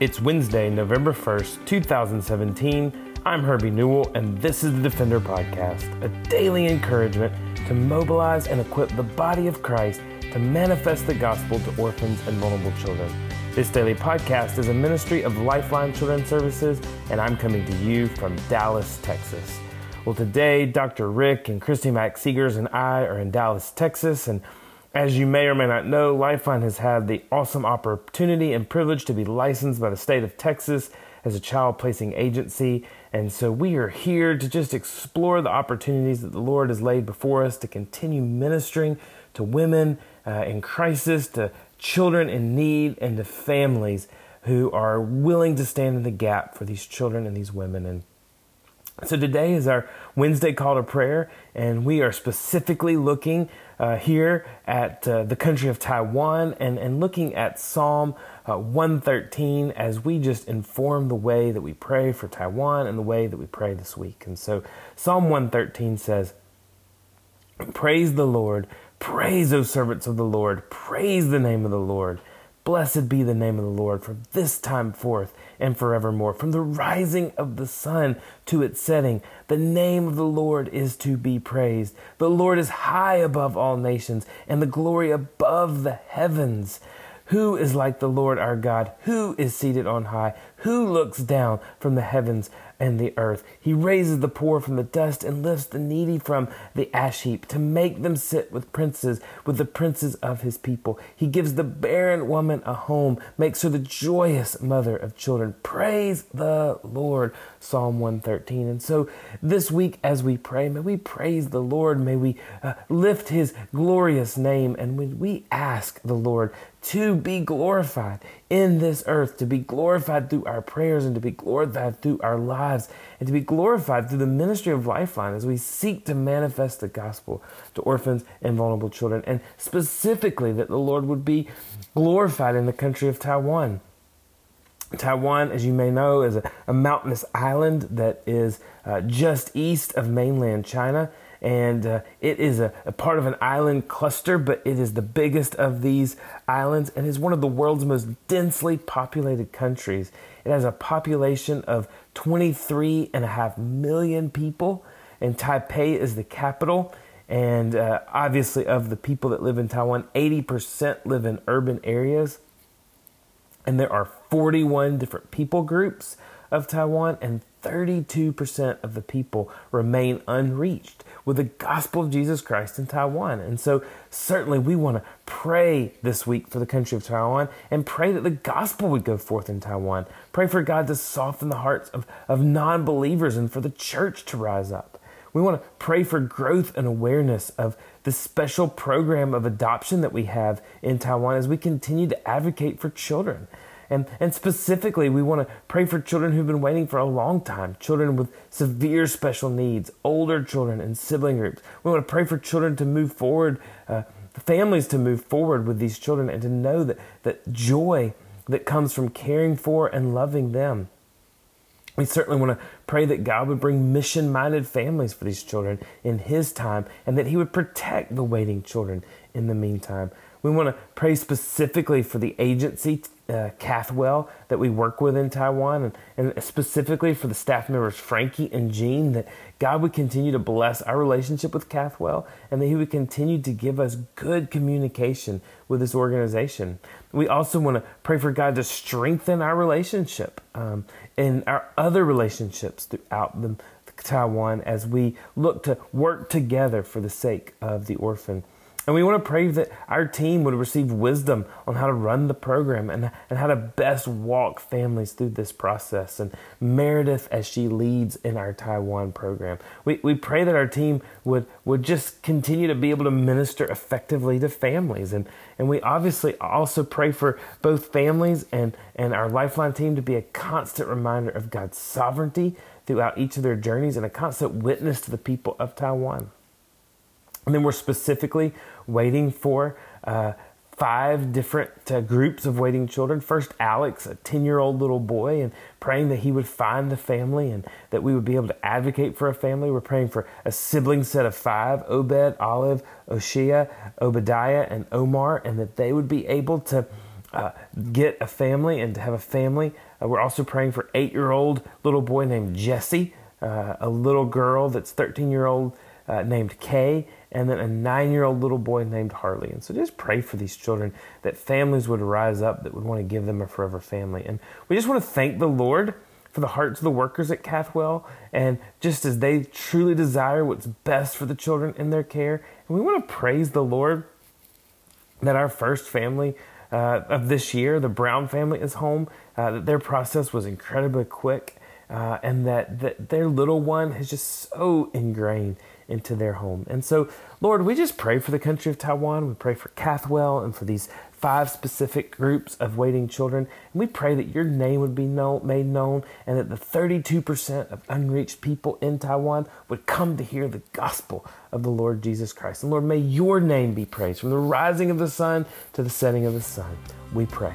It's Wednesday, November 1st, 2017. I'm Herbie Newell, and this is the Defender Podcast, a daily encouragement to mobilize and equip the body of Christ to manifest the gospel to orphans and vulnerable children. This daily podcast is a ministry of Lifeline Children's Services, and I'm coming to you from Dallas, Texas. Well, today, Dr. Rick and Christy Mack Seegers and I are in Dallas, Texas, and as you may or may not know, Lifeline has had the awesome opportunity and privilege to be licensed by the state of Texas as a child placing agency. And so we are here to just explore the opportunities that the Lord has laid before us to continue ministering to women uh, in crisis, to children in need, and to families who are willing to stand in the gap for these children and these women. And so today is our Wednesday call to prayer, and we are specifically looking uh, here at uh, the country of Taiwan and, and looking at Psalm uh, 113 as we just inform the way that we pray for Taiwan and the way that we pray this week. And so Psalm 113 says, Praise the Lord, praise, O servants of the Lord, praise the name of the Lord. Blessed be the name of the Lord from this time forth and forevermore. From the rising of the sun to its setting, the name of the Lord is to be praised. The Lord is high above all nations, and the glory above the heavens. Who is like the Lord our God? Who is seated on high? Who looks down from the heavens and the earth? He raises the poor from the dust and lifts the needy from the ash heap to make them sit with princes, with the princes of his people. He gives the barren woman a home, makes her the joyous mother of children. Praise the Lord. Psalm 113. And so this week, as we pray, may we praise the Lord. May we uh, lift his glorious name. And when we ask the Lord to be glorified in this earth, to be glorified through our prayers and to be glorified through our lives and to be glorified through the ministry of Lifeline as we seek to manifest the gospel to orphans and vulnerable children. And specifically, that the Lord would be glorified in the country of Taiwan. Taiwan, as you may know, is a, a mountainous island that is uh, just east of mainland China and uh, it is a, a, part of an island cluster, but it is the biggest of these islands and is one of the world's most densely populated countries. It has a population of 23 and a half million people, and Taipei is the capital. And uh, obviously, of the people that live in Taiwan, 80% live in urban areas. And there are 41 different people groups of Taiwan, and 32% of the people remain unreached with the gospel of Jesus Christ in Taiwan. And so, certainly, we want to pray this week for the country of Taiwan and pray that the gospel would go forth in Taiwan. Pray for God to soften the hearts of, of non believers and for the church to rise up. We want to pray for growth and awareness of the special program of adoption that we have in Taiwan as we continue to advocate for children. And, and specifically, we want to pray for children who've been waiting for a long time, children with severe special needs, older children, and sibling groups. We want to pray for children to move forward, uh, families to move forward with these children, and to know that, that joy that comes from caring for and loving them. We certainly want to pray that God would bring mission minded families for these children in His time and that He would protect the waiting children in the meantime. We want to pray specifically for the agency uh, Cathwel that we work with in Taiwan, and, and specifically for the staff members Franky and Jean, that God would continue to bless our relationship with Cathwel, and that He would continue to give us good communication with this organization. We also want to pray for God to strengthen our relationship um, and our other relationships throughout the, Taiwan as we look to work together for the sake of the orphan. And we want to pray that our team would receive wisdom on how to run the program and, and how to best walk families through this process. And Meredith, as she leads in our Taiwan program, we, we pray that our team would, would just continue to be able to minister effectively to families. And, and we obviously also pray for both families and, and our Lifeline team to be a constant reminder of God's sovereignty throughout each of their journeys and a constant witness to the people of Taiwan. And then we're specifically waiting for uh, five different uh, groups of waiting children. First, Alex, a 10 year old little boy, and praying that he would find the family and that we would be able to advocate for a family. We're praying for a sibling set of five Obed, Olive, Oshia, Obadiah, and Omar, and that they would be able to uh, get a family and to have a family. Uh, we're also praying for eight year old little boy named Jesse, uh, a little girl that's 13 year old uh, named Kay, and then a nine year old little boy named Harley. And so just pray for these children that families would rise up that would want to give them a forever family. And we just want to thank the Lord for the hearts of the workers at Cathwel, and just as they truly desire what's best for the children in their care. And we want to praise the Lord that our first family uh, of this year, the Brown family, is home, uh, that their process was incredibly quick, uh, and that, that their little one has just so ingrained into their home. And so, Lord, we just pray for the country of Taiwan. We pray for Cathwel and for these five specific groups of waiting children. And we pray that your name would be known, made known and that the 32% of unreached people in Taiwan would come to hear the gospel of the Lord Jesus Christ. And Lord, may your name be praised from the rising of the sun to the setting of the sun. We pray.